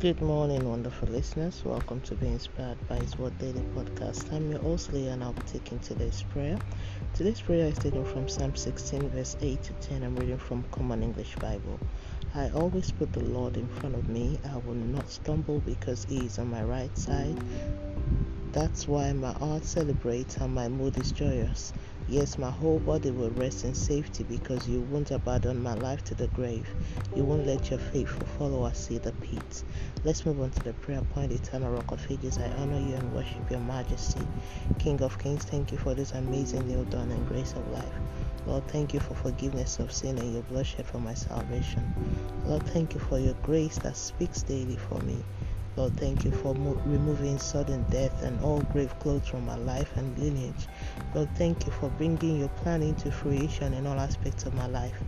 Good morning, wonderful listeners. Welcome to Be Inspired by His Word Daily Podcast. I'm your host, Leah, and I'll be taking today's prayer. Today's prayer is taken from Psalm 16, verse 8 to 10. I'm reading from Common English Bible. I always put the Lord in front of me. I will not stumble because He is on my right side. That's why my heart celebrates and my mood is joyous. Yes, my whole body will rest in safety because you won't abandon my life to the grave. You won't let your faithful followers see the pit. Let's move on to the prayer point. Eternal Rock of Ages, I honor you and worship your majesty. King of Kings, thank you for this amazing new dawn and grace of life. Lord, thank you for forgiveness of sin and your bloodshed for my salvation. Lord, thank you for your grace that speaks daily for me. Lord, thank you for mo- removing sudden death and all grave clothes from my life and lineage. Lord, thank you for bringing your plan into fruition in all aspects of my life.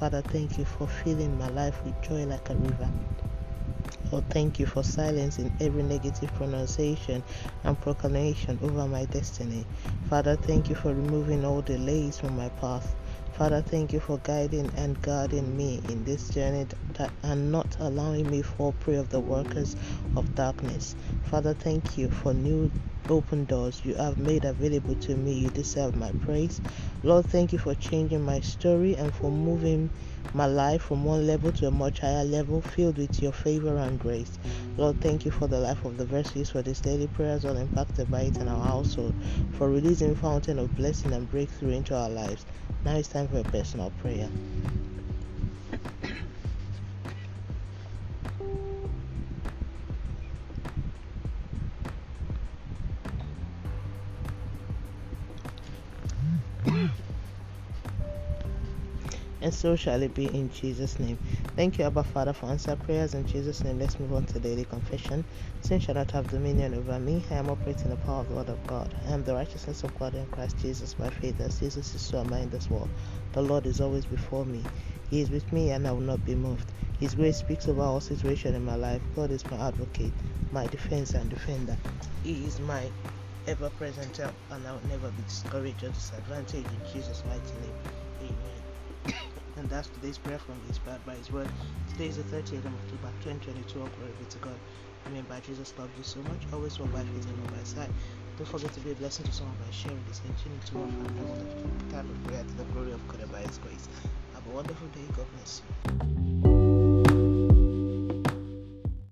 Father, thank you for filling my life with joy like a river. Lord, thank you for silencing every negative pronunciation and proclamation over my destiny. Father, thank you for removing all delays from my path. Father, thank you for guiding and guarding me in this journey that, and not allowing me fall prey of the workers of darkness. Father, thank you for new open doors you have made available to me. You deserve my praise. Lord, thank you for changing my story and for moving my life from one level to a much higher level filled with your favor and grace. Lord, thank you for the life of the verses for this daily prayers all impacted by it in our household, for releasing fountain of blessing and breakthrough into our lives. Now it's time for a personal prayer. And so shall it be in Jesus' name. Thank you, Abba Father, for answer prayers in Jesus' name. Let's move on to daily confession. Sin shall not have dominion over me. I am operating the power of the Word of God. I am the righteousness of God in Christ Jesus by faith, as Jesus is so am I in this world. The Lord is always before me. He is with me, and I will not be moved. His grace speaks over all situation in my life. God is my advocate, my defense and defender. He is my ever present help, and I will never be discouraged or disadvantaged in Jesus' mighty name. And that's today's prayer from Inspired by His Word. Today is the 30th of October 2022. All glory be to God. Remember, Jesus loves you so much. Always walk by faith and by sight. Don't forget to be a blessing to someone by sharing this and tuning to our family time of prayer to the glory of God and by His grace. Have a wonderful day. God bless you.